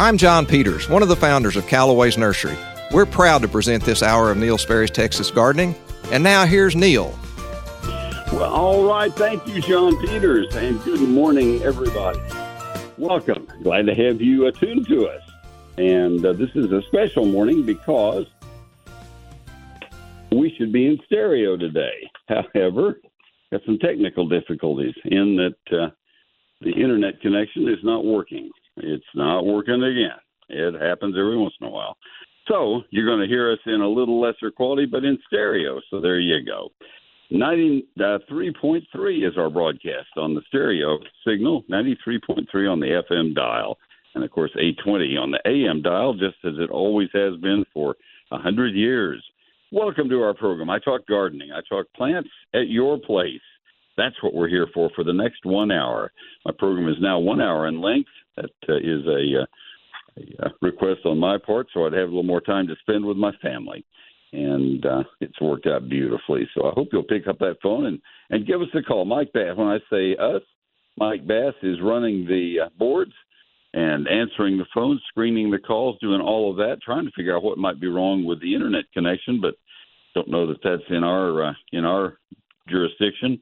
I'm John Peters, one of the founders of Callaway's Nursery. We're proud to present this hour of Neil Sperry's Texas Gardening. And now here's Neil. Well, all right. Thank you, John Peters, and good morning, everybody. Welcome. Glad to have you attuned to us. And uh, this is a special morning because we should be in stereo today. However, got some technical difficulties in that uh, the internet connection is not working. It's not working again. It happens every once in a while. So you're going to hear us in a little lesser quality, but in stereo. So there you go. 93.3 uh, is our broadcast on the stereo signal, 93.3 on the FM dial, and of course 820 on the AM dial, just as it always has been for 100 years. Welcome to our program. I talk gardening, I talk plants at your place. That's what we're here for for the next one hour. My program is now one hour in length. That uh, is a, uh, a, a request on my part, so I'd have a little more time to spend with my family and uh, it's worked out beautifully. So I hope you'll pick up that phone and and give us a call. Mike Bass. When I say us, Mike Bass is running the uh, boards and answering the phones, screening the calls, doing all of that, trying to figure out what might be wrong with the internet connection, but don't know that that's in our uh, in our jurisdiction.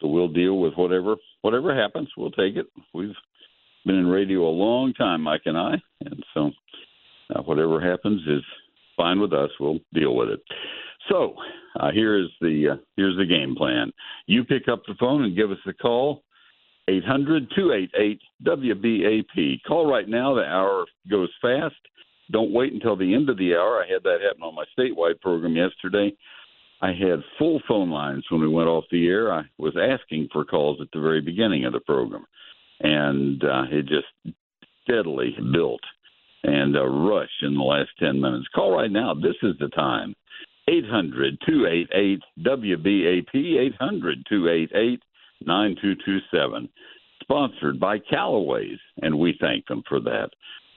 So we'll deal with whatever whatever happens. We'll take it. We've been in radio a long time, Mike and I, and so uh, whatever happens is fine with us. We'll deal with it. So uh, here is the uh, here's the game plan. You pick up the phone and give us a call. 800 288 WBAP. Call right now. The hour goes fast. Don't wait until the end of the hour. I had that happen on my statewide program yesterday. I had full phone lines when we went off the air. I was asking for calls at the very beginning of the program, and uh, it just steadily built and a rush in the last 10 minutes. Call right now. This is the time. 800 288 WBAP, 800 288 9227. Sponsored by Callaway's, and we thank them for that.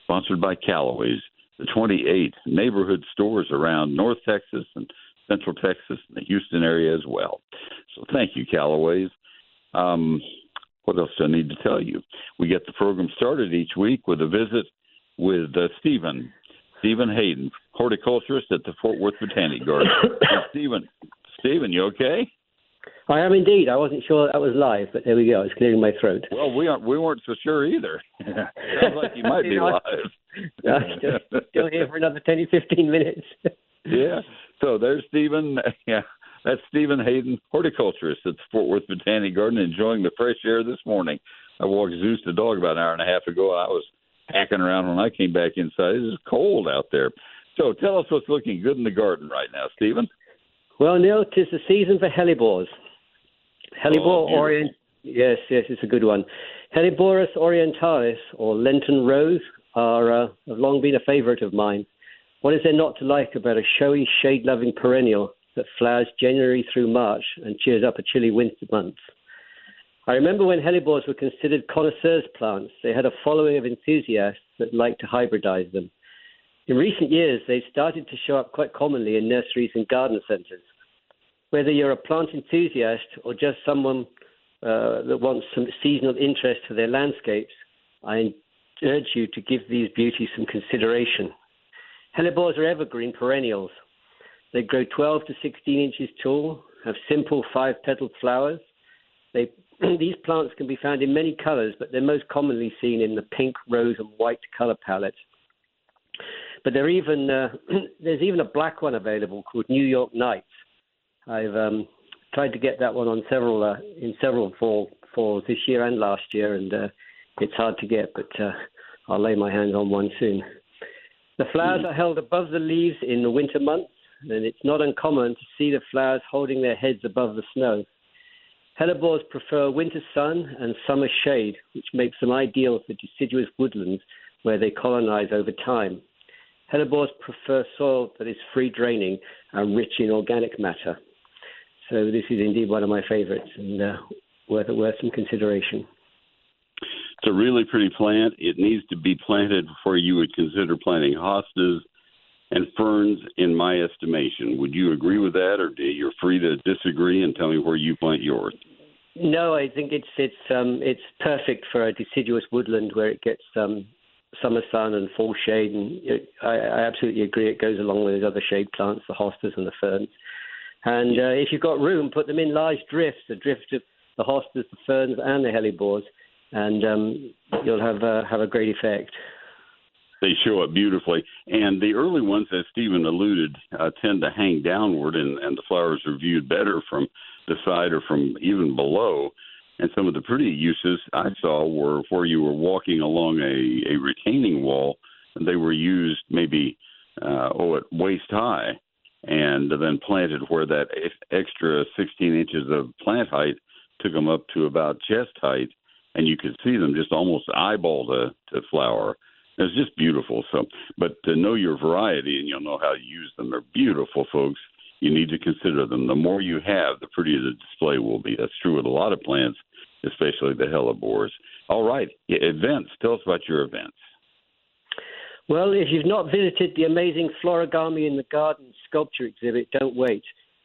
Sponsored by Callaway's, the 28 neighborhood stores around North Texas and Central Texas and the Houston area as well. So thank you, Callaway's. Um, what else do I need to tell you? We get the program started each week with a visit with uh, Stephen, Stephen Hayden, horticulturist at the Fort Worth Botanic Garden. Stephen, Stephen, you okay? I am indeed. I wasn't sure that was live, but there we go. It's clearing my throat. Well, we aren't. We weren't so sure either. Sounds like you might be live. no, still, still here for another 10 15 minutes. yeah. So there's Stephen. Yeah. That's Stephen Hayden, horticulturist at the Fort Worth Botanic Garden, enjoying the fresh air this morning. I walked Zeus the dog about an hour and a half ago. I was hacking around when I came back inside. It's cold out there. So tell us what's looking good in the garden right now, Stephen. Well, Neil, tis the season for hellebores. Hellebore oh, orient. Yes, yes, it's a good one. Helleborus orientalis, or Lenten rose, are uh, have long been a favourite of mine. What is there not to like about a showy, shade-loving perennial that flowers January through March and cheers up a chilly winter month? I remember when hellebores were considered connoisseurs plants, they had a following of enthusiasts that liked to hybridize them. In recent years, they've started to show up quite commonly in nurseries and garden centers. Whether you're a plant enthusiast or just someone uh, that wants some seasonal interest for their landscapes, I urge you to give these beauties some consideration. Hellebores are evergreen perennials. They grow 12 to 16 inches tall, have simple five petaled flowers. They these plants can be found in many colors, but they're most commonly seen in the pink, rose, and white color palette. But even uh, there's even a black one available called New York Nights. I've um, tried to get that one on several uh, in several fall falls this year and last year, and uh, it's hard to get, but uh, I'll lay my hands on one soon. The flowers are held above the leaves in the winter months, and it's not uncommon to see the flowers holding their heads above the snow. Hellebores prefer winter sun and summer shade, which makes them ideal for deciduous woodlands where they colonize over time. Hellebores prefer soil that is free draining and rich in organic matter. So this is indeed one of my favorites and uh, worth, worth some consideration. It's a really pretty plant. It needs to be planted before you would consider planting hostas and ferns, in my estimation. Would you agree with that, or you're free to disagree and tell me where you plant yours? No, I think it's it's um, it's perfect for a deciduous woodland where it gets um, summer sun and fall shade, and it, I, I absolutely agree. It goes along with those other shade plants, the hostas and the ferns. And uh, if you've got room, put them in large drifts, a drift of the hostas, the ferns, and the hellebores, and um, you'll have uh, have a great effect. They show up beautifully, and the early ones, as Stephen alluded, uh, tend to hang downward, and, and the flowers are viewed better from the side or from even below. And some of the pretty uses I saw were where you were walking along a, a retaining wall, and they were used maybe uh, oh at waist high, and then planted where that extra 16 inches of plant height took them up to about chest height, and you could see them just almost eyeball to, to flower. It's just beautiful. So, but to know your variety and you'll know how to use them. They're beautiful, folks. You need to consider them. The more you have, the prettier the display will be. That's true with a lot of plants, especially the hellebores. All right, events. Tell us about your events. Well, if you've not visited the amazing Florigami in the Garden sculpture exhibit, don't wait.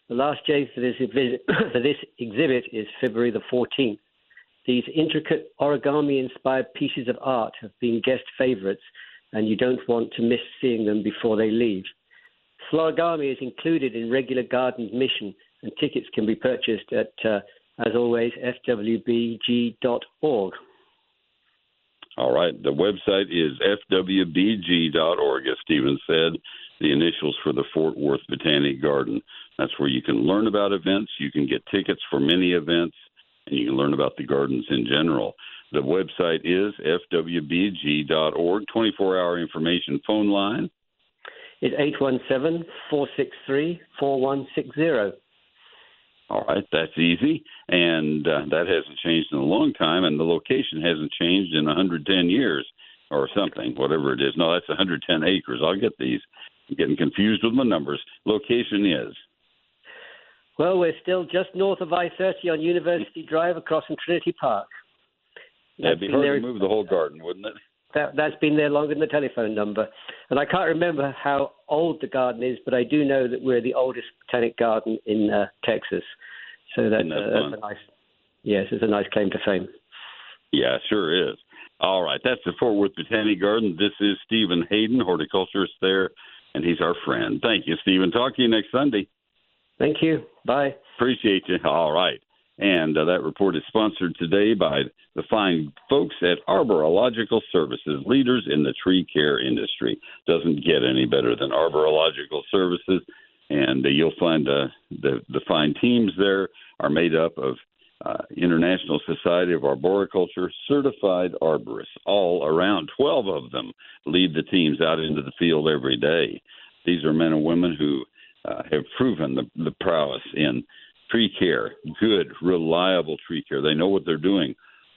The last day for this, for this exhibit is February the 14th. These intricate origami inspired pieces of art have been guest favorites, and you don't want to miss seeing them before they leave. Florigami is included in Regular Garden's mission, and tickets can be purchased at, uh, as always, fwbg.org. All right. The website is fwbg.org, as Stephen said, the initials for the Fort Worth Botanic Garden. That's where you can learn about events. You can get tickets for many events, and you can learn about the gardens in general. The website is fwbg.org, 24 hour information phone line. It's 817 463 4160. All right, that's easy, and uh, that hasn't changed in a long time, and the location hasn't changed in 110 years or something, whatever it is. No, that's 110 acres. I'll get these. I'm getting confused with my numbers. Location is. Well, we're still just north of I-30 on University Drive, across from Trinity Park. Yeah, it'd be hard there, to move the whole garden, wouldn't it? That, that's been there longer than the telephone number. And I can't remember how old the garden is, but I do know that we're the oldest botanic garden in uh, Texas. So that, uh, that's a nice, yes, it's a nice claim to fame. Yeah, sure is. All right, that's the Fort Worth Botanic Garden. This is Stephen Hayden, horticulturist there, and he's our friend. Thank you, Stephen. Talk to you next Sunday. Thank you. Bye. Appreciate you. All right. And uh, that report is sponsored today by the fine folks at Arborilogical Services, leaders in the tree care industry. Doesn't get any better than Arborilogical Services. And uh, you'll find uh, the, the fine teams there are made up of uh, International Society of Arboriculture certified arborists. All around 12 of them lead the teams out into the field every day. These are men and women who uh, have proven the, the prowess in tree care, good, reliable tree care. They know what they're doing.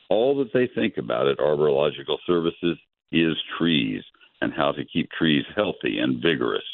All that they think about at Arborilogical Services is trees and how to keep trees healthy and vigorous.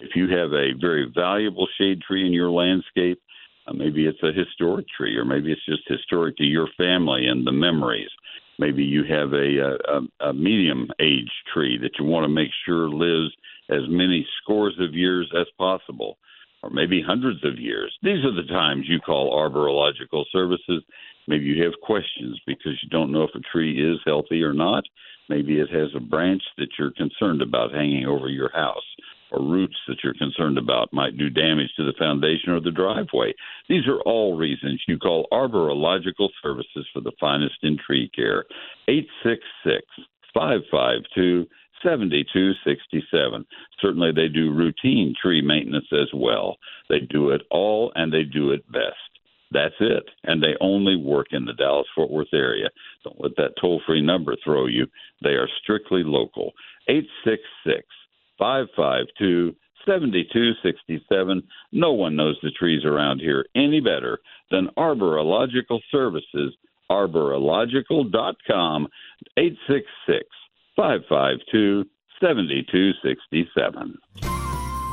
If you have a very valuable shade tree in your landscape, uh, maybe it's a historic tree, or maybe it's just historic to your family and the memories. Maybe you have a, a, a medium age tree that you want to make sure lives as many scores of years as possible or maybe hundreds of years. These are the times you call arborilogical services. Maybe you have questions because you don't know if a tree is healthy or not. Maybe it has a branch that you're concerned about hanging over your house, or roots that you're concerned about might do damage to the foundation or the driveway. These are all reasons you call arborilogical services for the finest in tree care. 866 552 7267. Certainly, they do routine tree maintenance as well. They do it all and they do it best. That's it. And they only work in the Dallas Fort Worth area. Don't let that toll free number throw you. They are strictly local. 866 552 7267. No one knows the trees around here any better than Arborilogical Services. Arborilogical.com 866 552 7267.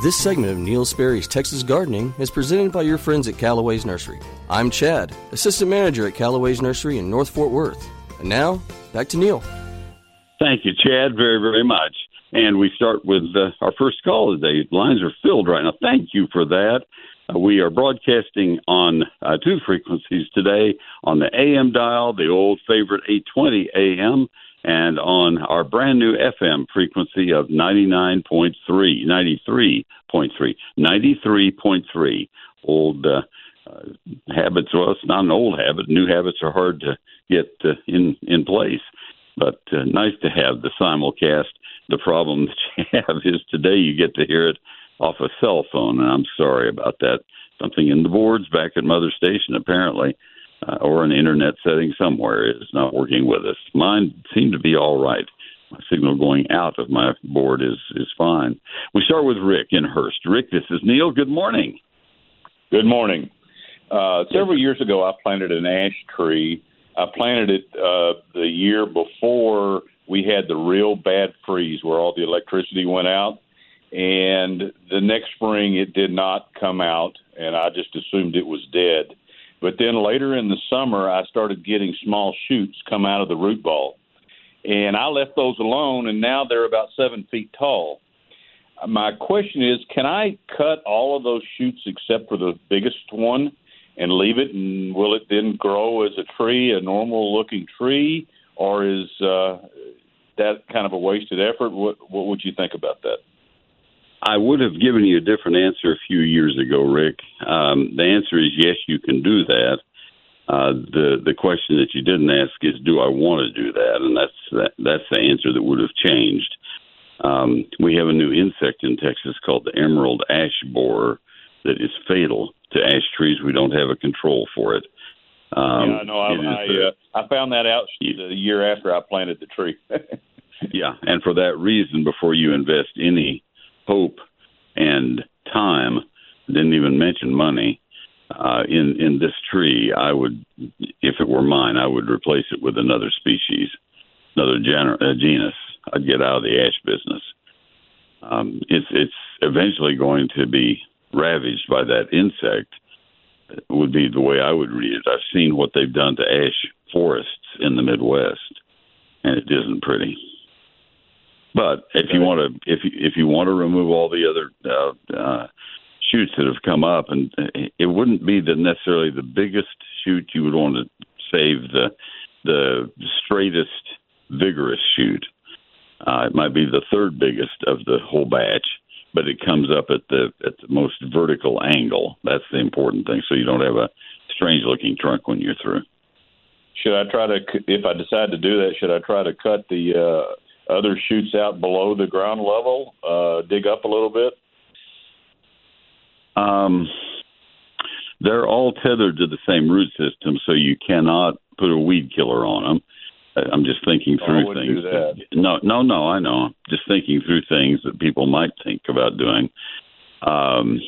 This segment of Neil Sperry's Texas Gardening is presented by your friends at Callaway's Nursery. I'm Chad, Assistant Manager at Callaway's Nursery in North Fort Worth. And now, back to Neil. Thank you, Chad, very, very much. And we start with uh, our first call today. Lines are filled right now. Thank you for that. Uh, we are broadcasting on uh, two frequencies today on the AM dial, the old favorite 820 AM, and on our brand new FM frequency of 99.3, 93.3, 93.3. Old uh, uh, habits, well, it's not an old habit. New habits are hard to get uh, in in place, but nice to have the simulcast. The problem that you have is today you get to hear it off a cell phone, and I'm sorry about that. Something in the boards back at Mother Station apparently uh, or an internet setting somewhere is not working with us. Mine seemed to be all right. My signal going out of my board is is fine. We start with Rick in Hurst. Rick, this is Neil. Good morning. Good morning. Uh, several years ago, I planted an ash tree. I planted it uh, the year before we had the real bad freeze where all the electricity went out. And the next spring, it did not come out, and I just assumed it was dead. But then later in the summer, I started getting small shoots come out of the root ball. And I left those alone, and now they're about seven feet tall. My question is can I cut all of those shoots except for the biggest one and leave it? And will it then grow as a tree, a normal looking tree? Or is uh, that kind of a wasted effort? What, what would you think about that? I would have given you a different answer a few years ago, Rick. Um, the answer is yes, you can do that. Uh, the the question that you didn't ask is, do I want to do that? And that's that, that's the answer that would have changed. Um, we have a new insect in Texas called the emerald ash borer that is fatal to ash trees. We don't have a control for it. Um, yeah, no, I I, uh, I found that out the year after I planted the tree. yeah, and for that reason, before you invest any hope and time. Didn't even mention money. Uh, in in this tree, I would, if it were mine, I would replace it with another species, another gener- uh, genus. I'd get out of the ash business. Um, it's it's eventually going to be ravaged by that insect. Would be the way I would read it. I've seen what they've done to ash forests in the Midwest, and it isn't pretty. But if you want to, if you, if you want to remove all the other uh, uh, shoots that have come up, and it wouldn't be the necessarily the biggest shoot you would want to save the the straightest, vigorous shoot. Uh, it might be the third biggest of the whole batch, but it comes up at the at the most vertical angle. That's the important thing, so you don't have a strange looking trunk when you're through. Should I try to, if I decide to do that, should I try to cut the uh, other shoots out below the ground level, uh, dig up a little bit? Um, they're all tethered to the same root system, so you cannot put a weed killer on them. I'm just thinking oh, through things. That. No, no, no. I know. Just thinking through things that people might think about doing. Um,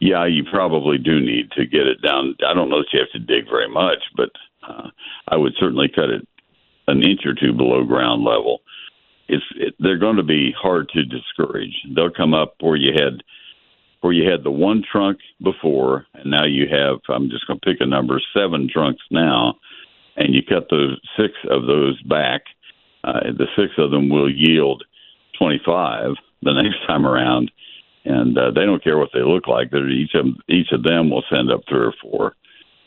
yeah, you probably do need to get it down. I don't know that you have to dig very much, but uh, I would certainly cut it an inch or two below ground level it's it, they're going to be hard to discourage. They'll come up where you had where you had the one trunk before, and now you have I'm just going to pick a number seven trunks now, and you cut the six of those back. Uh, the six of them will yield 25 the next time around, and uh, they don't care what they look like. They're, each of each of them will send up three or four.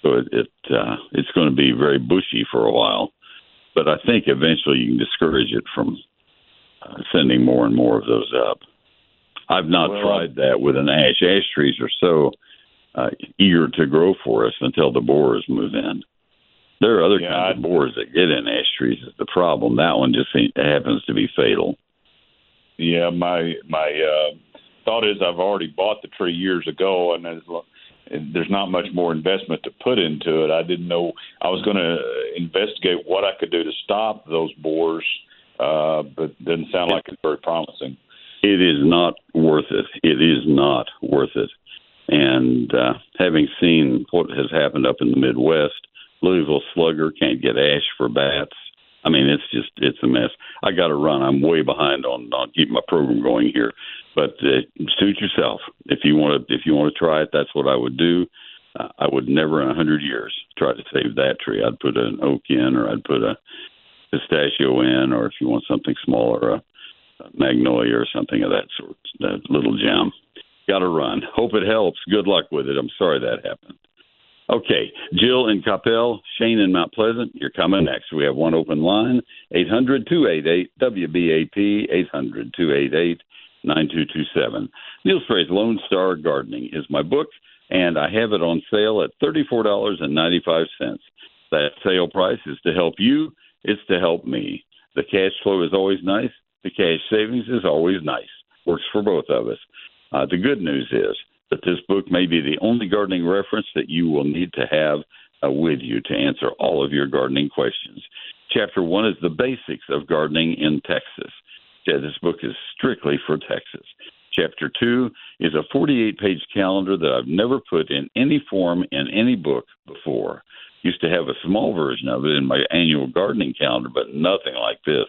So it, it uh, it's going to be very bushy for a while, but I think eventually you can discourage it from uh, sending more and more of those up. I've not well, tried that with an ash. Ash trees are so uh, eager to grow for us until the borers move in. There are other yeah, kinds of borers that get in ash trees. Is the problem? That one just happens to be fatal. Yeah, my my uh, thought is I've already bought the tree years ago, and there's, there's not much more investment to put into it. I didn't know I was going to investigate what I could do to stop those borers uh, but doesn't sound like it's very promising. It is not worth it. It is not worth it. And uh, having seen what has happened up in the Midwest, Louisville Slugger can't get ash for bats. I mean, it's just it's a mess. I got to run. I'm way behind on on keeping my program going here. But uh, suit yourself. If you want to, if you want to try it, that's what I would do. Uh, I would never in a hundred years try to save that tree. I'd put an oak in, or I'd put a pistachio in, or if you want something smaller, a, a magnolia or something of that sort, that little gem. Got to run. Hope it helps. Good luck with it. I'm sorry that happened. Okay, Jill in Coppell, Shane in Mount Pleasant, you're coming next. We have one open line, 800 288 WBAP, 800 288 9227. Neil Sperry's Lone Star Gardening is my book, and I have it on sale at $34.95. That sale price is to help you, it's to help me. The cash flow is always nice, the cash savings is always nice. Works for both of us. Uh, the good news is that this book may be the only gardening reference that you will need to have uh, with you to answer all of your gardening questions. Chapter one is the basics of gardening in Texas. Yeah, this book is strictly for Texas. Chapter two is a 48 page calendar that I've never put in any form in any book before. Used to have a small version of it in my annual gardening calendar, but nothing like this.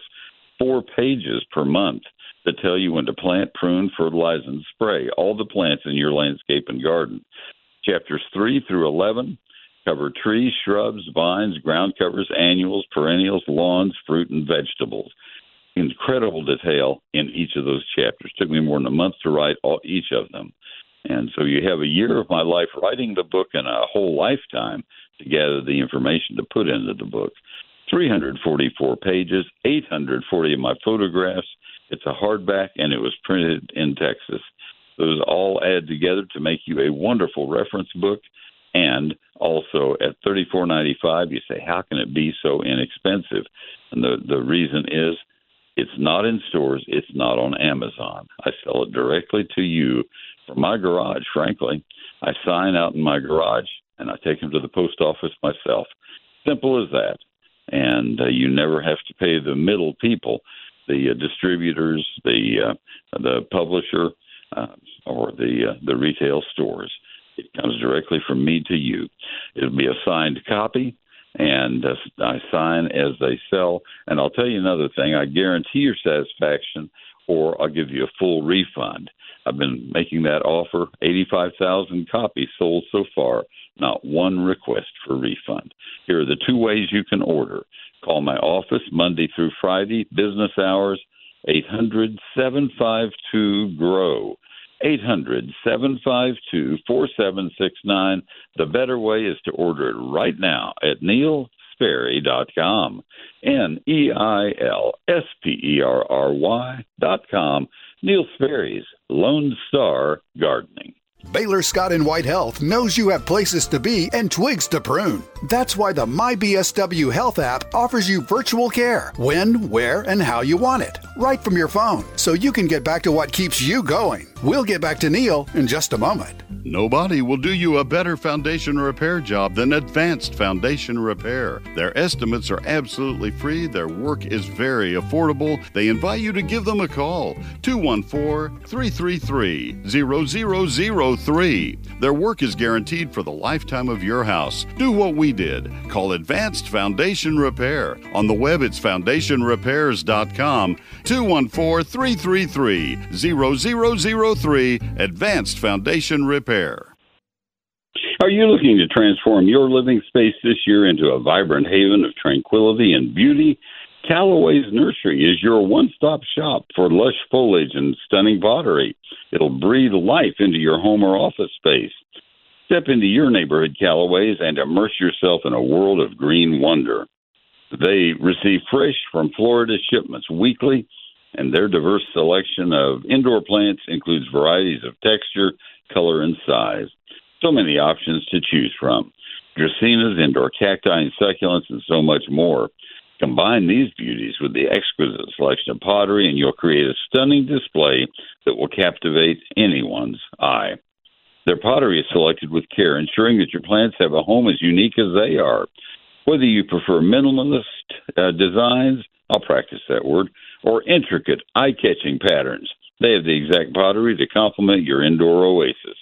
Four pages per month that tell you when to plant, prune, fertilize, and spray all the plants in your landscape and garden. Chapters 3 through 11 cover trees, shrubs, vines, ground covers, annuals, perennials, lawns, fruit, and vegetables. Incredible detail in each of those chapters. Took me more than a month to write all, each of them. And so you have a year of my life writing the book and a whole lifetime to gather the information to put into the book. 344 pages, 840 of my photographs, it's a hardback, and it was printed in Texas. Those all add together to make you a wonderful reference book. And also at thirty four ninety five, you say, how can it be so inexpensive? And the the reason is, it's not in stores. It's not on Amazon. I sell it directly to you from my garage. Frankly, I sign out in my garage and I take them to the post office myself. Simple as that. And uh, you never have to pay the middle people the uh, distributors, the uh, the publisher, uh, or the uh, the retail stores. It comes directly from me to you. It'll be a signed copy, and uh, I sign as they sell. And I'll tell you another thing: I guarantee your satisfaction, or I'll give you a full refund. I've been making that offer. 85,000 copies sold so far. Not one request for refund. Here are the two ways you can order. Call my office Monday through Friday, business hours, 800 752 GROW. 800 752 4769. The better way is to order it right now at neilsperry.com. N E I L S P E R R Y.com. Neil Sperry's Lone Star Gardening. Baylor Scott White Health knows you have places to be and twigs to prune. That's why the MyBSW Health app offers you virtual care when, where, and how you want it, right from your phone, so you can get back to what keeps you going. We'll get back to Neil in just a moment. Nobody will do you a better foundation repair job than Advanced Foundation Repair. Their estimates are absolutely free, their work is very affordable. They invite you to give them a call 214 333 0003. Their work is guaranteed for the lifetime of your house. Do what we did. Call Advanced Foundation Repair. On the web, it's foundationrepairs.com 214 333 0003. Advanced Foundation Repair. Are you looking to transform your living space this year into a vibrant haven of tranquility and beauty? Callaway's Nursery is your one stop shop for lush foliage and stunning pottery. It'll breathe life into your home or office space. Step into your neighborhood Callaway's and immerse yourself in a world of green wonder. They receive fresh from Florida shipments weekly, and their diverse selection of indoor plants includes varieties of texture, color, and size. So many options to choose from. Dracaenas, indoor cacti, and succulents, and so much more. Combine these beauties with the exquisite selection of pottery, and you'll create a stunning display that will captivate anyone's eye. Their pottery is selected with care, ensuring that your plants have a home as unique as they are. Whether you prefer minimalist uh, designs, I'll practice that word, or intricate, eye catching patterns, they have the exact pottery to complement your indoor oasis.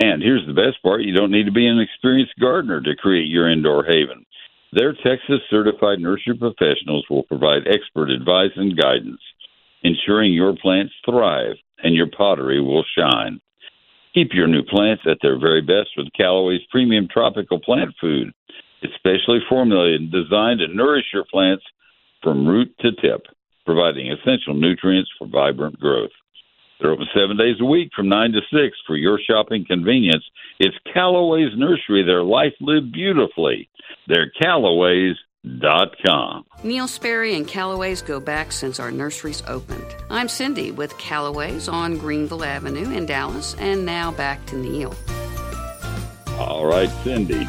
And here's the best part you don't need to be an experienced gardener to create your indoor haven. Their Texas certified nursery professionals will provide expert advice and guidance, ensuring your plants thrive and your pottery will shine. Keep your new plants at their very best with Callaway's premium tropical plant food. It's specially formulated and designed to nourish your plants from root to tip, providing essential nutrients for vibrant growth. They're open seven days a week from 9 to 6 for your shopping convenience. It's Callaway's Nursery, their life lived beautifully. They're Callaway's. Dot com. Neil Sperry and Callaway's go back since our nurseries opened. I'm Cindy with Callaway's on Greenville Avenue in Dallas, and now back to Neil. All right, Cindy.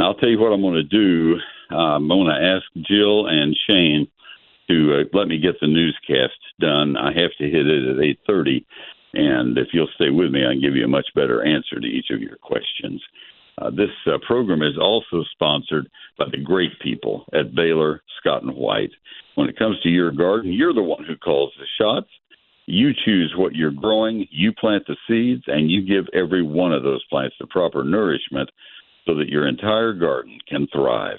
I'll tell you what I'm going to do. I'm going to ask Jill and Shane to uh, let me get the newscast done. I have to hit it at 8:30, and if you'll stay with me, I can give you a much better answer to each of your questions. Uh, this uh, program is also sponsored by the great people at Baylor Scott and White. When it comes to your garden, you're the one who calls the shots. You choose what you're growing, you plant the seeds, and you give every one of those plants the proper nourishment so that your entire garden can thrive.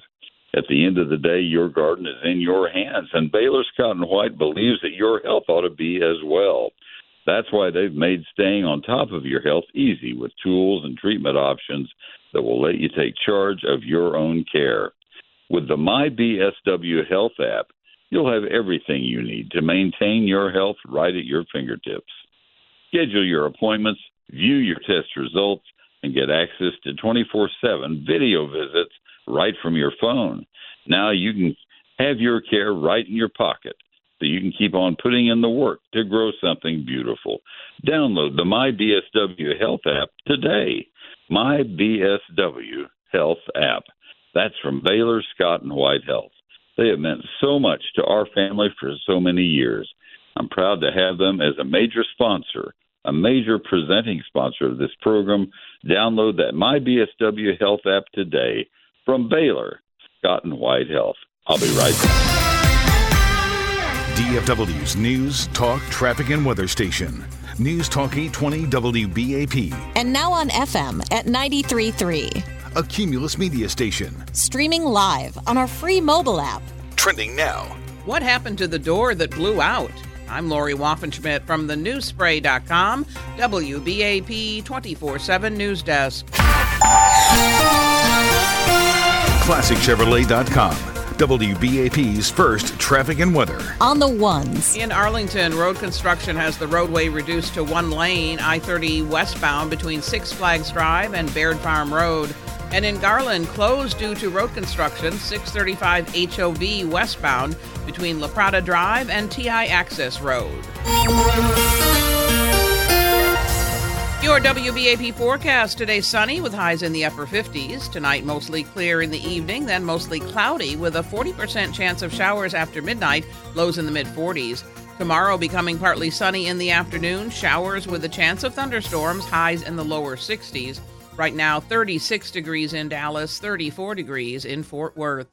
At the end of the day, your garden is in your hands, and Baylor Scott and White believes that your health ought to be as well. That's why they've made staying on top of your health easy with tools and treatment options that will let you take charge of your own care. With the MyBSW Health app, you'll have everything you need to maintain your health right at your fingertips. Schedule your appointments, view your test results, and get access to 24 7 video visits right from your phone. Now you can have your care right in your pocket so you can keep on putting in the work to grow something beautiful. Download the MyBSW Health app today. MyBSW Health app. That's from Baylor Scott and White Health. They have meant so much to our family for so many years. I'm proud to have them as a major sponsor, a major presenting sponsor of this program. Download that MyBSW Health app today from Baylor, Scott and White Health. I'll be right back. DFW's News, Talk, Traffic, and Weather Station. News Talk 820 WBAP. And now on FM at 93.3. A Cumulus media station. Streaming live on our free mobile app. Trending now. What happened to the door that blew out? I'm Lori Waffenschmidt from the newspray.com, WBAP 24 7 News Desk. ClassicChevrolet.com. WBAP's first traffic and weather. On the ones. In Arlington, road construction has the roadway reduced to one lane, I 30 westbound between Six Flags Drive and Baird Farm Road. And in Garland, closed due to road construction, 635 HOV westbound between La Prada Drive and TI Access Road. Your WBAP forecast today sunny with highs in the upper 50s. Tonight, mostly clear in the evening, then mostly cloudy with a 40% chance of showers after midnight, lows in the mid 40s. Tomorrow, becoming partly sunny in the afternoon, showers with a chance of thunderstorms, highs in the lower 60s. Right now, 36 degrees in Dallas, 34 degrees in Fort Worth.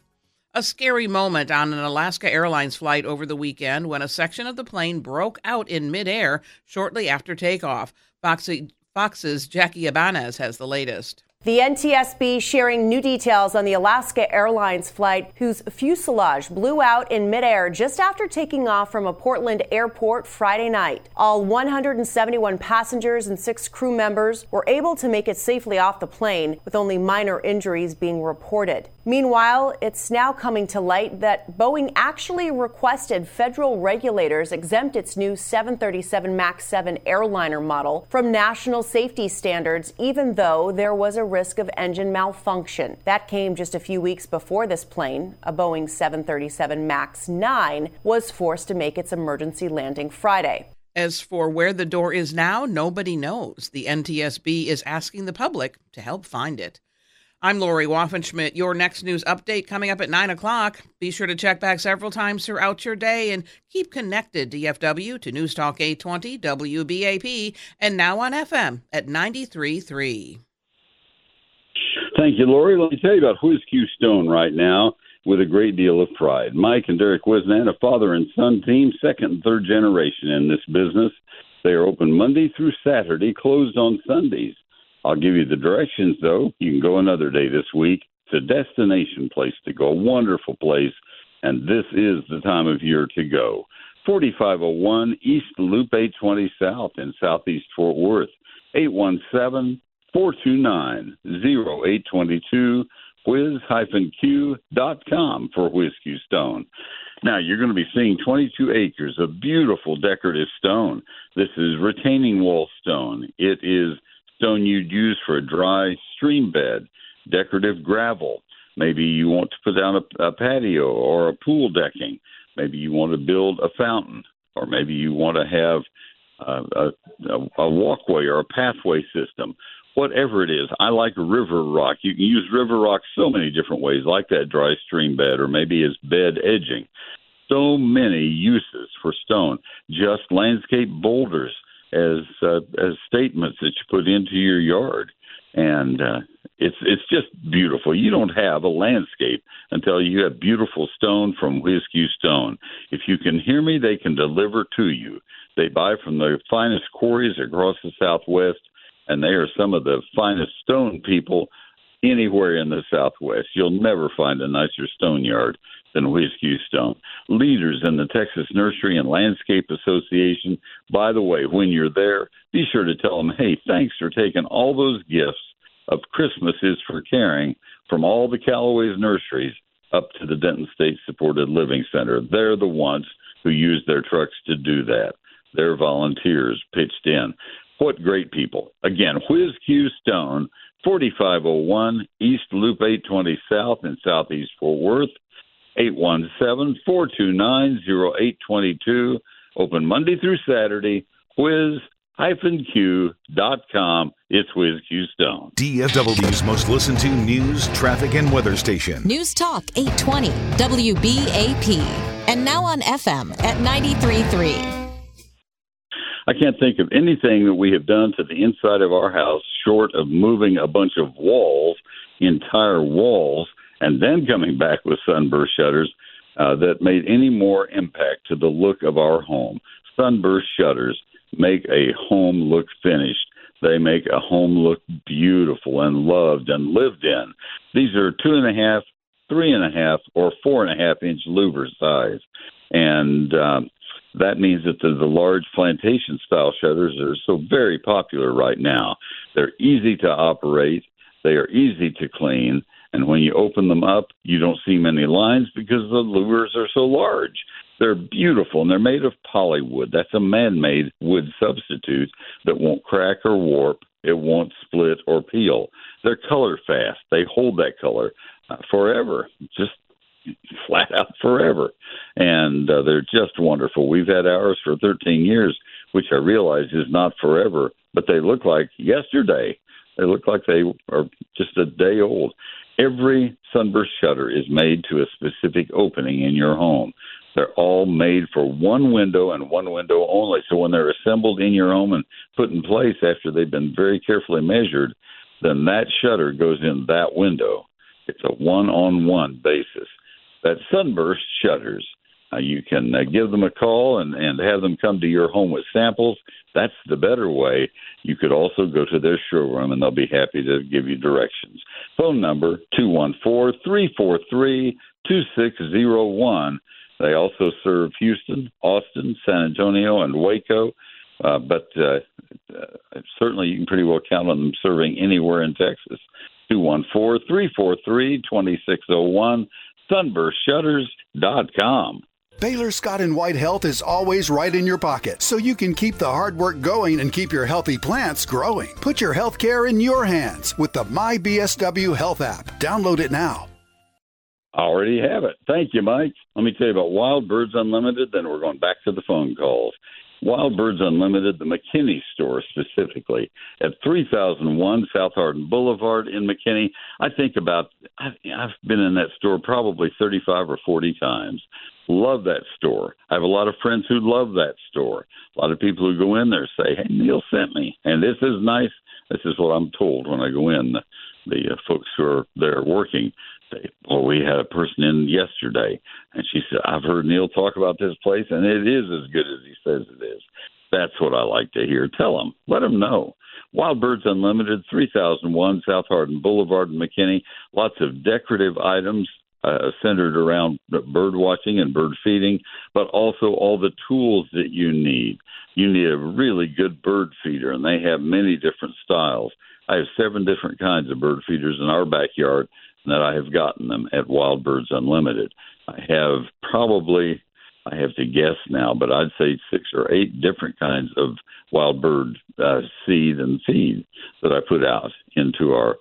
A scary moment on an Alaska Airlines flight over the weekend when a section of the plane broke out in midair shortly after takeoff. Foxy, Fox's Jackie Ibanez has the latest. The NTSB sharing new details on the Alaska Airlines flight whose fuselage blew out in midair just after taking off from a Portland airport Friday night. All 171 passengers and six crew members were able to make it safely off the plane, with only minor injuries being reported. Meanwhile, it's now coming to light that Boeing actually requested federal regulators exempt its new 737 MAX 7 airliner model from national safety standards, even though there was a risk of engine malfunction. That came just a few weeks before this plane, a Boeing 737 MAX 9, was forced to make its emergency landing Friday. As for where the door is now, nobody knows. The NTSB is asking the public to help find it. I'm Lori Waffenschmidt. Your next news update coming up at 9 o'clock. Be sure to check back several times throughout your day and keep connected, DFW, to News Talk 820 WBAP and now on FM at 93.3. Thank you, Lori. Let me tell you about Whiz-Q Stone right now with a great deal of pride. Mike and Derek Wisnan, a father and son team, second and third generation in this business. They are open Monday through Saturday, closed on Sundays. I'll give you the directions, though. You can go another day this week. It's a destination place to go, a wonderful place, and this is the time of year to go. 4501 East Loop 820 South in Southeast Fort Worth. 817 429 0822 whiz-q.com for Whiz-Q Stone. Now, you're going to be seeing 22 acres of beautiful decorative stone. This is retaining wall stone. It is stone you'd use for a dry stream bed, decorative gravel. Maybe you want to put down a, a patio or a pool decking. Maybe you want to build a fountain, or maybe you want to have uh, a, a walkway or a pathway system. Whatever it is, I like river rock. You can use river rock so many different ways, like that dry stream bed, or maybe as bed edging. So many uses for stone. Just landscape boulders as uh, as statements that you put into your yard, and uh, it's it's just beautiful. You don't have a landscape until you have beautiful stone from Whiz-Q Stone. If you can hear me, they can deliver to you. They buy from the finest quarries across the Southwest, and they are some of the finest stone people anywhere in the Southwest. You'll never find a nicer stone yard than Whiz-Q Stone. Leaders in the Texas Nursery and Landscape Association. By the way, when you're there, be sure to tell them, hey, thanks for taking all those gifts of Christmas is for caring from all the Callaway's nurseries up to the Denton State Supported Living Center. They're the ones who use their trucks to do that. Their volunteers pitched in. What great people. Again, Whiz Q Stone, 4501 East Loop 820 South in Southeast Fort Worth. 817 429 0822. Open Monday through Saturday. Whiz q.com. It's Whiz Q Stone. DFW's most listened to news, traffic, and weather station. News Talk 820 WBAP. And now on FM at 93.3. I can't think of anything that we have done to the inside of our house short of moving a bunch of walls, entire walls, and then coming back with sunburst shutters uh, that made any more impact to the look of our home. Sunburst shutters make a home look finished. They make a home look beautiful and loved and lived in. These are two and a half, three and a half, or four and a half inch louver size. And um, that means that the, the large plantation style shutters are so very popular right now. They're easy to operate, they are easy to clean, and when you open them up, you don't see many lines because the louvers are so large. They're beautiful and they're made of polywood. That's a man made wood substitute that won't crack or warp. It won't split or peel. They're color fast. They hold that color uh, forever, just flat out forever. And uh, they're just wonderful. We've had ours for 13 years, which I realize is not forever, but they look like yesterday. They look like they are just a day old. Every sunburst shutter is made to a specific opening in your home. They're all made for one window and one window only. So when they're assembled in your home and put in place after they've been very carefully measured, then that shutter goes in that window. It's a one on one basis. That sunburst shutters uh, you can uh, give them a call and, and have them come to your home with samples. That's the better way. You could also go to their showroom and they'll be happy to give you directions. Phone number 214 343 2601. They also serve Houston, Austin, San Antonio, and Waco. Uh, but uh, uh, certainly you can pretty well count on them serving anywhere in Texas. 214 343 2601, sunburstshutters.com. Baylor Scott and White Health is always right in your pocket, so you can keep the hard work going and keep your healthy plants growing. Put your health care in your hands with the MyBSW Health app. Download it now. I already have it. Thank you, Mike. Let me tell you about Wild Birds Unlimited, then we're going back to the phone calls. Wild Birds Unlimited, the McKinney store specifically, at 3001 South Hardin Boulevard in McKinney. I think about, I've been in that store probably 35 or 40 times. Love that store. I have a lot of friends who love that store. A lot of people who go in there say, "Hey, Neil sent me," and this is nice. This is what I'm told when I go in. The, the uh, folks who are there working "Well, we had a person in yesterday, and she said, I've heard Neil talk about this place, and it is as good as he says it is." That's what I like to hear. Tell them, let them know. Wild Birds Unlimited, 3001 South Hardin Boulevard in McKinney. Lots of decorative items uh, centered around bird watching and bird feeding, but also all the tools that you need. You need a really good bird feeder, and they have many different styles. I have seven different kinds of bird feeders in our backyard that I have gotten them at Wild Birds Unlimited. I have probably, I have to guess now, but I'd say six or eight different kinds of wild bird uh, seed and feed that I put out into our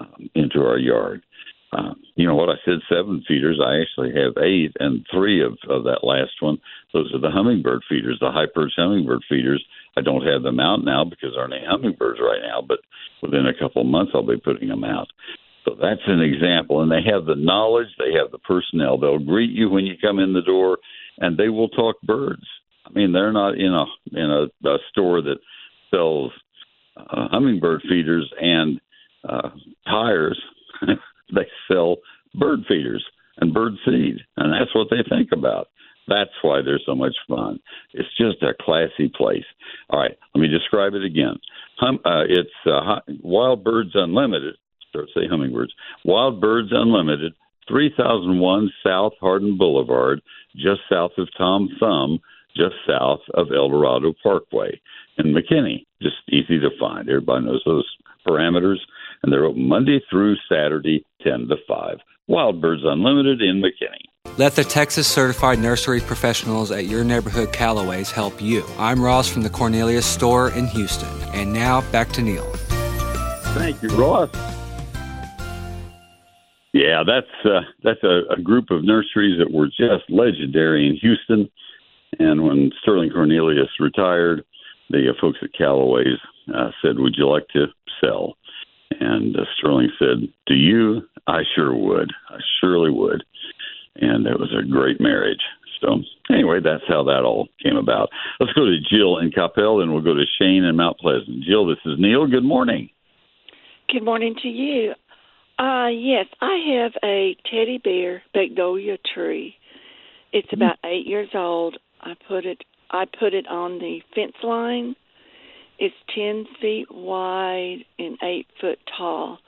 um, into our yard. Uh, you know what I said? Seven feeders. I actually have eight, and three of, of that last one. Those are the hummingbird feeders, the high perch hummingbird feeders. I don't have them out now because there aren't any hummingbirds right now, but within a couple of months I'll be putting them out. So that's an example, and they have the knowledge, they have the personnel. They'll greet you when you come in the door, and they will talk birds. I mean, they're not in a in a, a store that sells uh, hummingbird feeders and uh, tires. they sell bird feeders and bird seed, and that's what they think about. That's why they're so much fun. It's just a classy place. All right, let me describe it again. Hum, uh, it's uh, Wild Birds Unlimited. Start say hummingbirds. Wild Birds Unlimited, 3001 South Hardin Boulevard, just south of Tom Thumb, just south of El Dorado Parkway in McKinney. Just easy to find. Everybody knows those parameters and they're open Monday through Saturday, 10 to 5. Wild Birds Unlimited in McKinney. Let the Texas certified nursery professionals at your neighborhood Calloway's help you. I'm Ross from the Cornelius store in Houston. And now back to Neil. Thank you, Ross. Yeah, that's uh, that's a, a group of nurseries that were just legendary in Houston. And when Sterling Cornelius retired, the uh, folks at Calloway's uh, said, "Would you like to sell?" And uh, Sterling said, Do you? I sure would. I surely would. And it was a great marriage. So, anyway, that's how that all came about. Let's go to Jill in Coppell, and we'll go to Shane in Mount Pleasant. Jill, this is Neil. Good morning. Good morning to you. Uh, yes, I have a teddy bear magnolia tree. It's about eight years old. I put it I put it on the fence line it's 10 feet wide and 8 foot tall.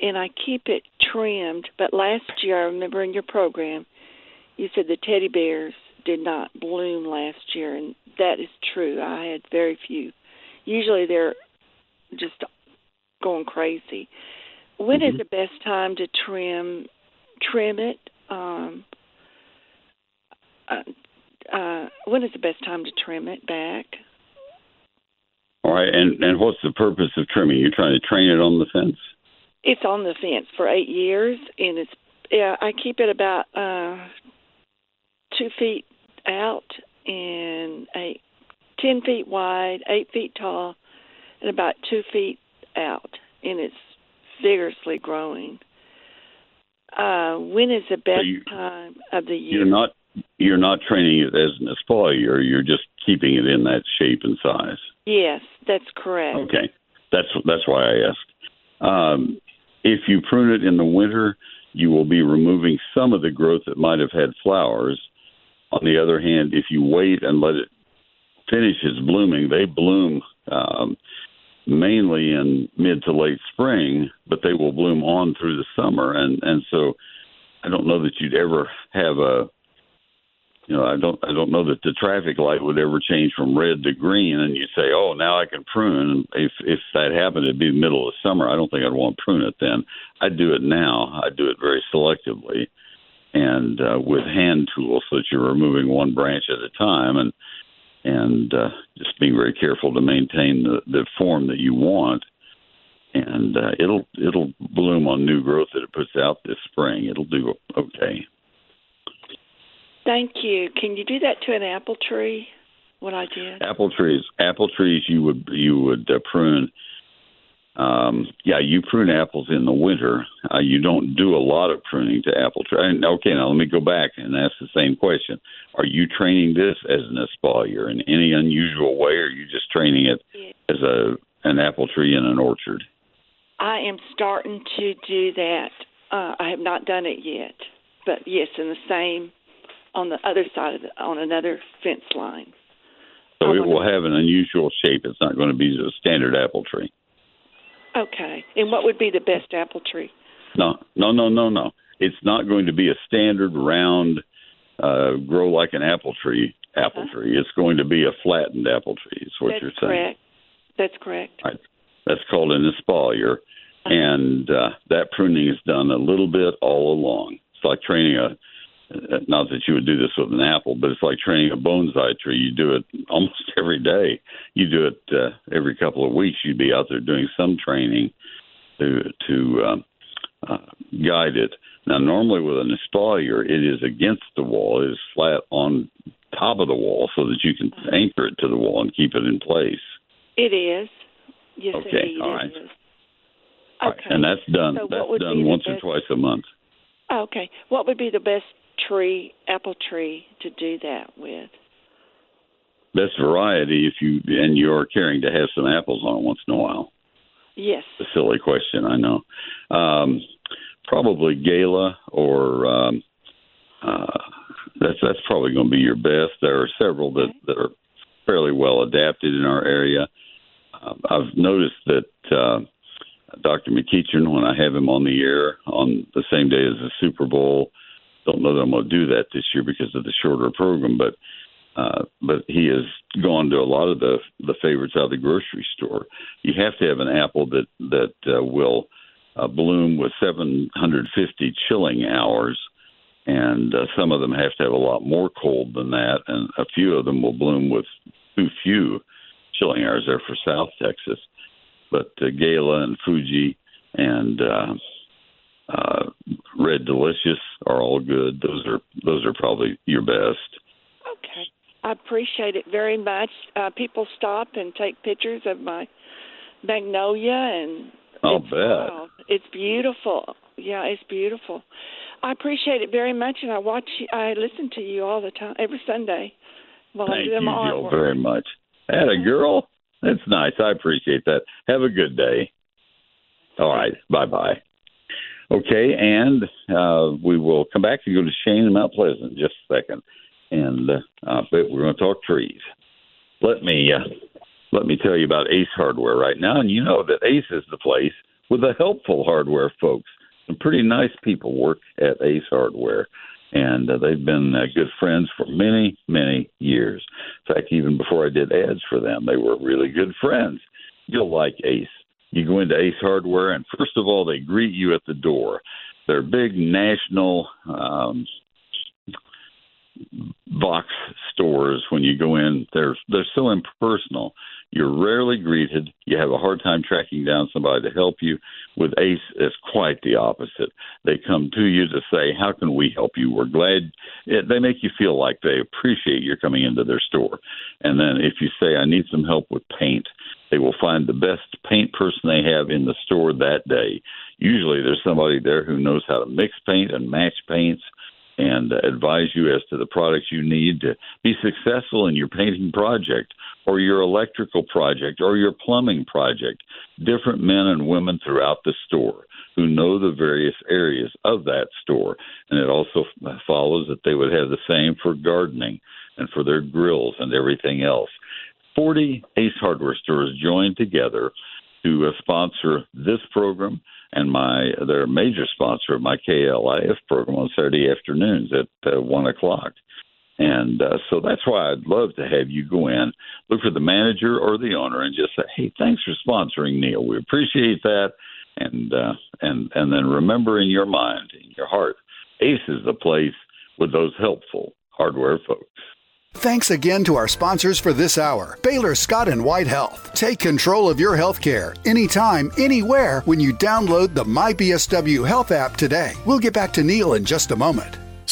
And I keep it trimmed. But last year, I remember in your program, you said the teddy bears did not bloom last year. And that is true. I had very few. Usually they're just going crazy. When mm-hmm. is the best time to trim trim it? Um, uh, uh, when is the best time to trim it back? All right, and and what's the purpose of trimming? You're trying to train it on the fence. It's on the fence for eight years, and it's yeah. I keep it about uh, two feet out and eight, ten feet wide, eight feet tall, and about two feet out, and it's vigorously growing. Uh, when is the best you, time of the year? You're not you're not training it as an espalier. You're just keeping it in that shape and size. Yes, that's correct. Okay, that's that's why I asked. Um, if you prune it in the winter, you will be removing some of the growth that might have had flowers. On the other hand, if you wait and let it finish its blooming, they bloom um, mainly in mid to late spring, but they will bloom on through the summer, and and so I don't know that you'd ever have a you know, I don't I don't know that the traffic light would ever change from red to green, and you say, oh, now I can prune. If if that happened, it'd be middle of summer. I don't think I'd want to prune it then. I'd do it now. I'd do it very selectively, and uh, with hand tools, so that you're removing one branch at a time, and and uh, just being very careful to maintain the the form that you want. And uh, it'll it'll bloom on new growth that it puts out this spring. It'll do okay. Thank you. Can you do that to an apple tree? What I did? Apple trees. Apple trees. You would you would uh, prune. Um, yeah, you prune apples in the winter. Uh, you don't do a lot of pruning to apple trees. Okay, now let me go back and ask the same question. Are you training this as an espalier in any unusual way, or are you just training it as a an apple tree in an orchard? I am starting to do that. Uh, I have not done it yet, but yes, in the same on the other side of the, on another fence line. So it will have an unusual shape. It's not going to be a standard apple tree. Okay. And what would be the best apple tree? No, no, no, no, no. It's not going to be a standard round, uh, grow like an apple tree apple uh-huh. tree. It's going to be a flattened apple tree. Is what That's you're saying? Correct. That's correct. Right. That's called an espalier, uh-huh. and uh, that pruning is done a little bit all along. It's like training a not that you would do this with an apple, but it's like training a bonsai tree. You do it almost every day. You do it uh, every couple of weeks. You'd be out there doing some training to to uh, uh, guide it. Now, normally with an espalier, it is against the wall. It is flat on top of the wall so that you can anchor it to the wall and keep it in place. It is. Yes, Okay, indeed, all it right. is. Right, And that's done. So that's done once or twice a month. Okay. What would be the best tree, apple tree, to do that with? Best variety if you and you're caring to have some apples on once in a while. Yes. a silly question, I know. Um, probably Gala or um, uh, that's that's probably going to be your best. There are several that that are fairly well adapted in our area. Um, I've noticed that uh, Dr. McEachern, when I have him on the air on the same day as the Super Bowl, don't know that I'm going to do that this year because of the shorter program, but uh, but he has gone to a lot of the the favorites out of the grocery store. You have to have an apple that that uh, will uh, bloom with 750 chilling hours, and uh, some of them have to have a lot more cold than that, and a few of them will bloom with too few chilling hours. They're for South Texas, but uh, Gala and Fuji and uh, uh, Red Delicious are all good. Those are those are probably your best. Okay. I appreciate it very much. Uh, people stop and take pictures of my magnolia, and I'll it's, bet. wow, it's beautiful. Yeah, it's beautiful. I appreciate it very much, and I watch, I listen to you all the time, every Sunday while Thank I'm you, doing Jill, very much. Had a girl. That's nice. I appreciate that. Have a good day. All right. Bye bye. Okay, and uh, we will come back and go to Shane in Mount Pleasant in just a second, and uh, I bet we're going to talk trees. Let me uh, let me tell you about Ace Hardware right now, and you know that Ace is the place with the helpful hardware folks. Some pretty nice people work at Ace Hardware, and uh, they've been uh, good friends for many, many years. In fact, even before I did ads for them, they were really good friends. You'll like Ace. You go into Ace Hardware, and first of all, they greet you at the door. They're big national um, box stores. When you go in, they're they're so impersonal. You're rarely greeted. You have a hard time tracking down somebody to help you. With Ace, it's quite the opposite. They come to you to say, "How can we help you?" We're glad. It, they make you feel like they appreciate your coming into their store. And then if you say, "I need some help with paint," they will find the best paint person they have in the store that day. Usually, there's somebody there who knows how to mix paint and match paints and advise you as to the products you need to be successful in your painting project or your electrical project or your plumbing project. Different men and women throughout the store who know the various areas of that store. And it also follows that they would have the same for gardening and for their grills and everything else. 40 Ace Hardware stores joined together to uh, sponsor this program and my their major sponsor of my KLIF program on Saturday afternoons at uh, one o'clock. And uh, so that's why I'd love to have you go in, look for the manager or the owner, and just say, "Hey, thanks for sponsoring Neil. We appreciate that." And uh, and and then remember in your mind, in your heart, Ace is the place with those helpful hardware folks. Thanks again to our sponsors for this hour Baylor Scott and White Health. Take control of your health care anytime, anywhere when you download the MyBSW Health app today. We'll get back to Neil in just a moment.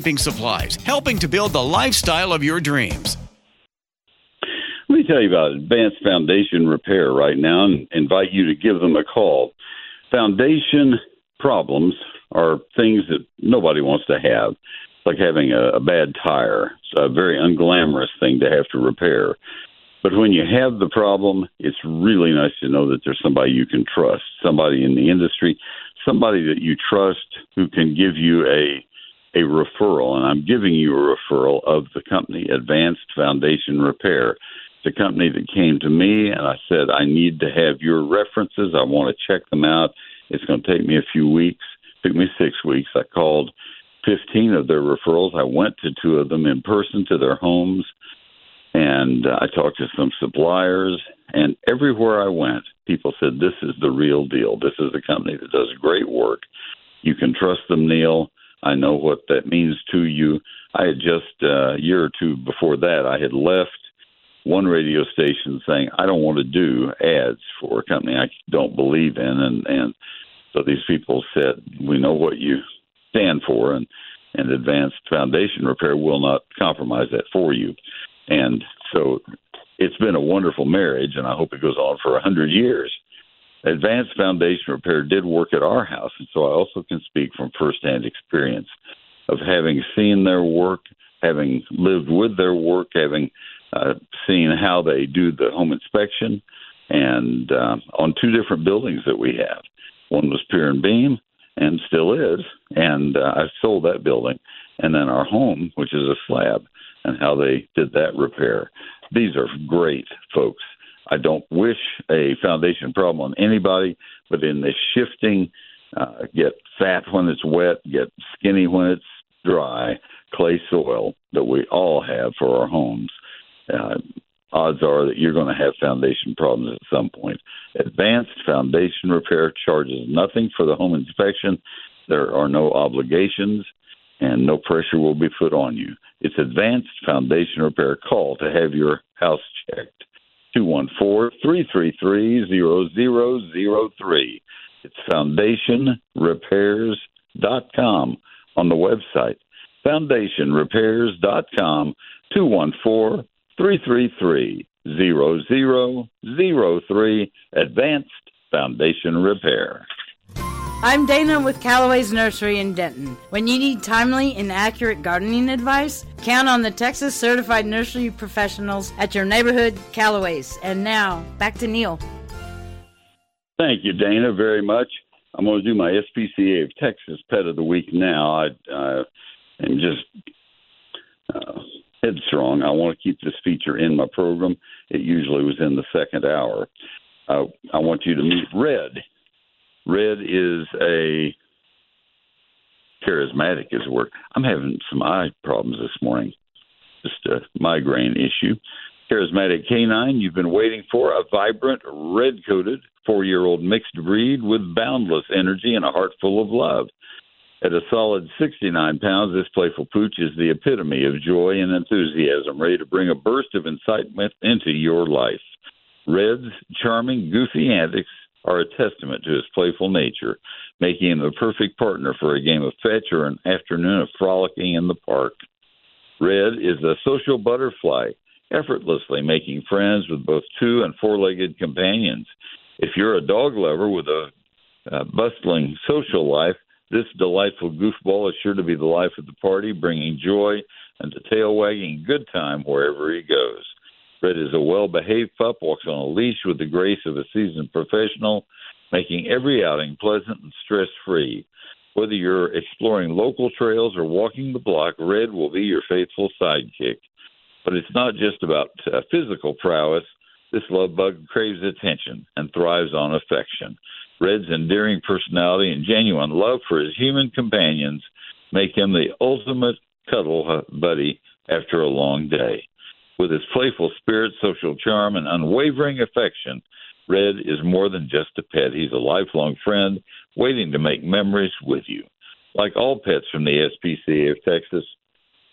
landscaping supplies, helping to build the lifestyle of your dreams. Let me tell you about Advanced Foundation Repair right now and invite you to give them a call. Foundation problems are things that nobody wants to have, it's like having a, a bad tire. It's a very unglamorous thing to have to repair. But when you have the problem, it's really nice to know that there's somebody you can trust, somebody in the industry, somebody that you trust who can give you a a referral. And I'm giving you a referral of the company Advanced Foundation Repair. It's a company that came to me and I said, I need to have your references. I want to check them out. It's going to take me a few weeks. It took me six weeks. I called 15 of their referrals. I went to two of them in person to their homes and I talked to some suppliers, and everywhere I went, people said, This is the real deal. This is a company that does great work. You can trust them, Neil. I know what that means to you. I had just uh, a year or two before that, I had left one radio station saying, I don't want to do ads for a company I don't believe in. And, and so these people said, We know what you stand for, and, and Advanced Foundation Repair will not compromise that for you. And so it's been a wonderful marriage, and I hope it goes on for a hundred years. Advanced Foundation Repair did work at our house, and so I also can speak from firsthand experience of having seen their work, having lived with their work, having uh, seen how they do the home inspection, and uh, on two different buildings that we have. One was Pier and Beam, and still is, and uh, I sold that building, and then our home, which is a slab and how they did that repair. These are great folks. I don't wish a foundation problem on anybody, but in this shifting, uh, get fat when it's wet, get skinny when it's dry, clay soil that we all have for our homes. Uh, odds are that you're going to have foundation problems at some point. Advanced foundation repair charges nothing for the home inspection. There are no obligations and no pressure will be put on you. It's advanced foundation repair. Call to have your house checked. 214-333-0003. It's foundationrepairs.com on the website. Foundationrepairs.com 214-333-0003. Advanced Foundation Repair. I'm Dana with Calloway's Nursery in Denton. When you need timely and accurate gardening advice, count on the Texas Certified Nursery Professionals at your neighborhood Calloway's. And now, back to Neil. Thank you, Dana, very much. I'm going to do my SPCA of Texas Pet of the Week now. I am just uh, headstrong. I want to keep this feature in my program. It usually was in the second hour. Uh, I want you to meet Red. Red is a charismatic is a word. I'm having some eye problems this morning, just a migraine issue. Charismatic canine you've been waiting for, a vibrant, red coated, four year old mixed breed with boundless energy and a heart full of love. At a solid 69 pounds, this playful pooch is the epitome of joy and enthusiasm, ready to bring a burst of excitement into your life. Red's charming, goofy antics are a testament to his playful nature, making him the perfect partner for a game of fetch or an afternoon of frolicking in the park. Red is a social butterfly, effortlessly making friends with both two and four legged companions. If you're a dog lover with a, a bustling social life, this delightful goofball is sure to be the life of the party, bringing joy and the tail wagging good time wherever he goes. Red is a well behaved pup, walks on a leash with the grace of a seasoned professional, making every outing pleasant and stress free. Whether you're exploring local trails or walking the block, Red will be your faithful sidekick. But it's not just about uh, physical prowess. This love bug craves attention and thrives on affection. Red's endearing personality and genuine love for his human companions make him the ultimate cuddle buddy after a long day. With his playful spirit, social charm, and unwavering affection, Red is more than just a pet. He's a lifelong friend waiting to make memories with you. Like all pets from the SPCA of Texas,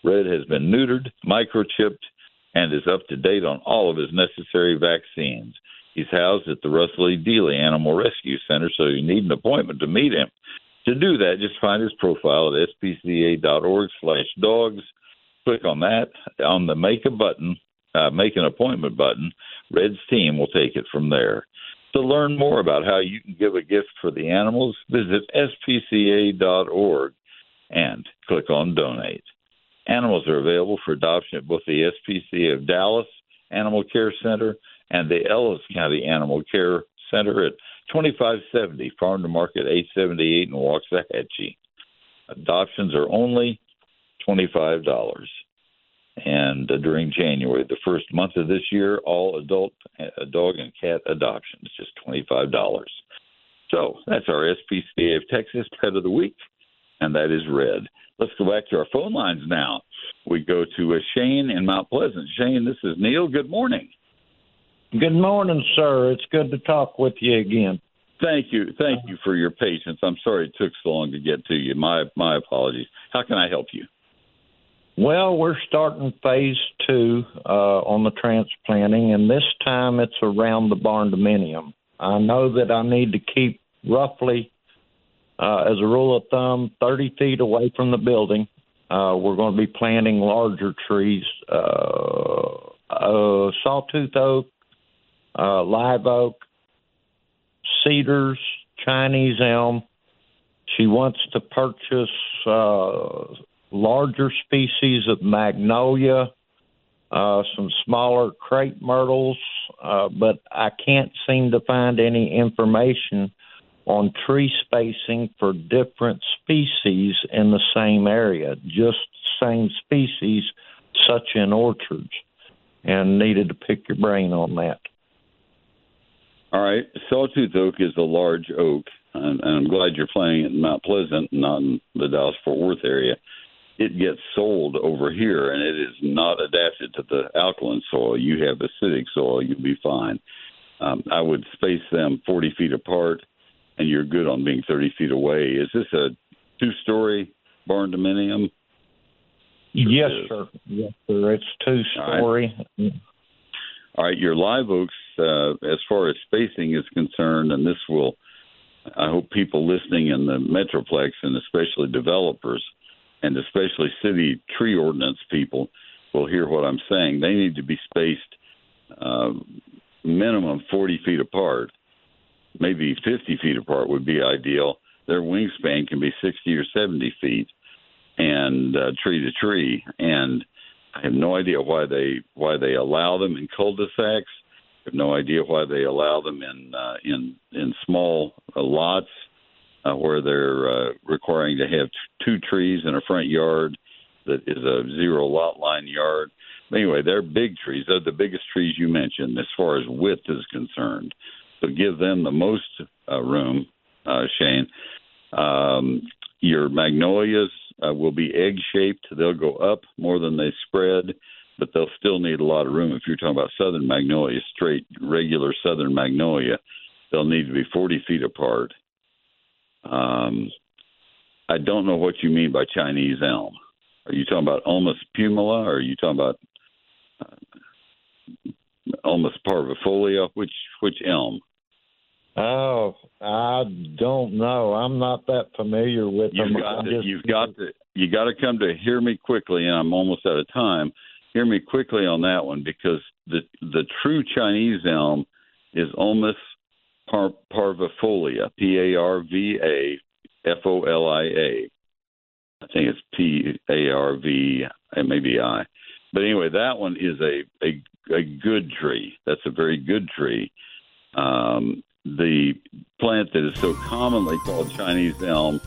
Red has been neutered, microchipped, and is up to date on all of his necessary vaccines. He's housed at the Russell E. Dealey Animal Rescue Center, so you need an appointment to meet him. To do that, just find his profile at spca.org slash dogs click on that on the make a button uh, make an appointment button. Red's team will take it from there. To learn more about how you can give a gift for the animals, visit spca.org and click on donate. Animals are available for adoption at both the SPCA of Dallas Animal Care Center and the Ellis County Animal Care Center at 2570 Farm to Market 878 in Waxahachie. Adoptions are only $25. And uh, during January, the first month of this year, all adult uh, dog and cat adoptions, just $25. So that's our SPCA of Texas Pet of the Week, and that is Red. Let's go back to our phone lines now. We go to uh, Shane in Mount Pleasant. Shane, this is Neil. Good morning. Good morning, sir. It's good to talk with you again. Thank you. Thank you for your patience. I'm sorry it took so long to get to you. My my apologies. How can I help you? Well, we're starting phase two uh, on the transplanting, and this time it's around the barn dominium. I know that I need to keep roughly, uh, as a rule of thumb, 30 feet away from the building. Uh, we're going to be planting larger trees, uh, uh, sawtooth oak, uh, live oak, cedars, Chinese elm. She wants to purchase uh, larger species of magnolia, uh, some smaller crepe myrtles, uh, but I can't seem to find any information on tree spacing for different species in the same area, just same species, such in orchards, and needed to pick your brain on that. All right, sawtooth oak is a large oak, and, and I'm glad you're planting it in Mount Pleasant, not in the Dallas Fort Worth area. It gets sold over here, and it is not adapted to the alkaline soil. You have acidic soil, you'll be fine. Um, I would space them 40 feet apart, and you're good on being 30 feet away. Is this a two-story barn dominium? yes, sir. Yes, sir. It's two story. All right. All right, your live oaks, uh, as far as spacing is concerned, and this will, I hope people listening in the Metroplex and especially developers and especially city tree ordinance people will hear what I'm saying. They need to be spaced uh, minimum 40 feet apart, maybe 50 feet apart would be ideal. Their wingspan can be 60 or 70 feet, and uh, tree to tree, and I have no idea why they why they allow them in cul-de-sacs. I have no idea why they allow them in uh, in in small uh, lots uh, where they're uh, requiring to have t- two trees in a front yard that is a zero lot line yard. Anyway, they're big trees. They're the biggest trees you mentioned as far as width is concerned. So give them the most uh, room, uh, Shane. Um, your magnolias uh, will be egg shaped. They'll go up more than they spread, but they'll still need a lot of room. If you're talking about southern magnolia, straight, regular southern magnolia, they'll need to be 40 feet apart. Um, I don't know what you mean by Chinese elm. Are you talking about Ulmus pumila, or are you talking about uh, Ulmus parvifolia? Which which elm? Oh, I don't know. I'm not that familiar with you've them. Got to, just, you've got to you got to come to hear me quickly, and I'm almost out of time. Hear me quickly on that one because the the true Chinese elm is Ulmus par, parvifolia, P A R V A F O L I A. I think it's P A R V maybe I. But anyway, that one is a, a a good tree. That's a very good tree. Um, the plant that is so commonly called Chinese elm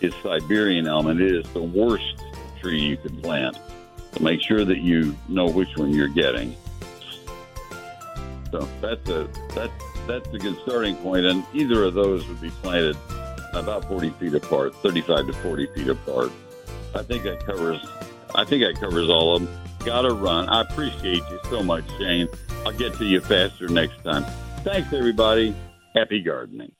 is Siberian elm, and it is the worst tree you can plant. So make sure that you know which one you're getting. So that's a that's that's a good starting point, and either of those would be planted about 40 feet apart, 35 to 40 feet apart. I think that covers. I think that covers all of them. Got to run. I appreciate you so much, Shane. I'll get to you faster next time. Thanks, everybody. Happy gardening.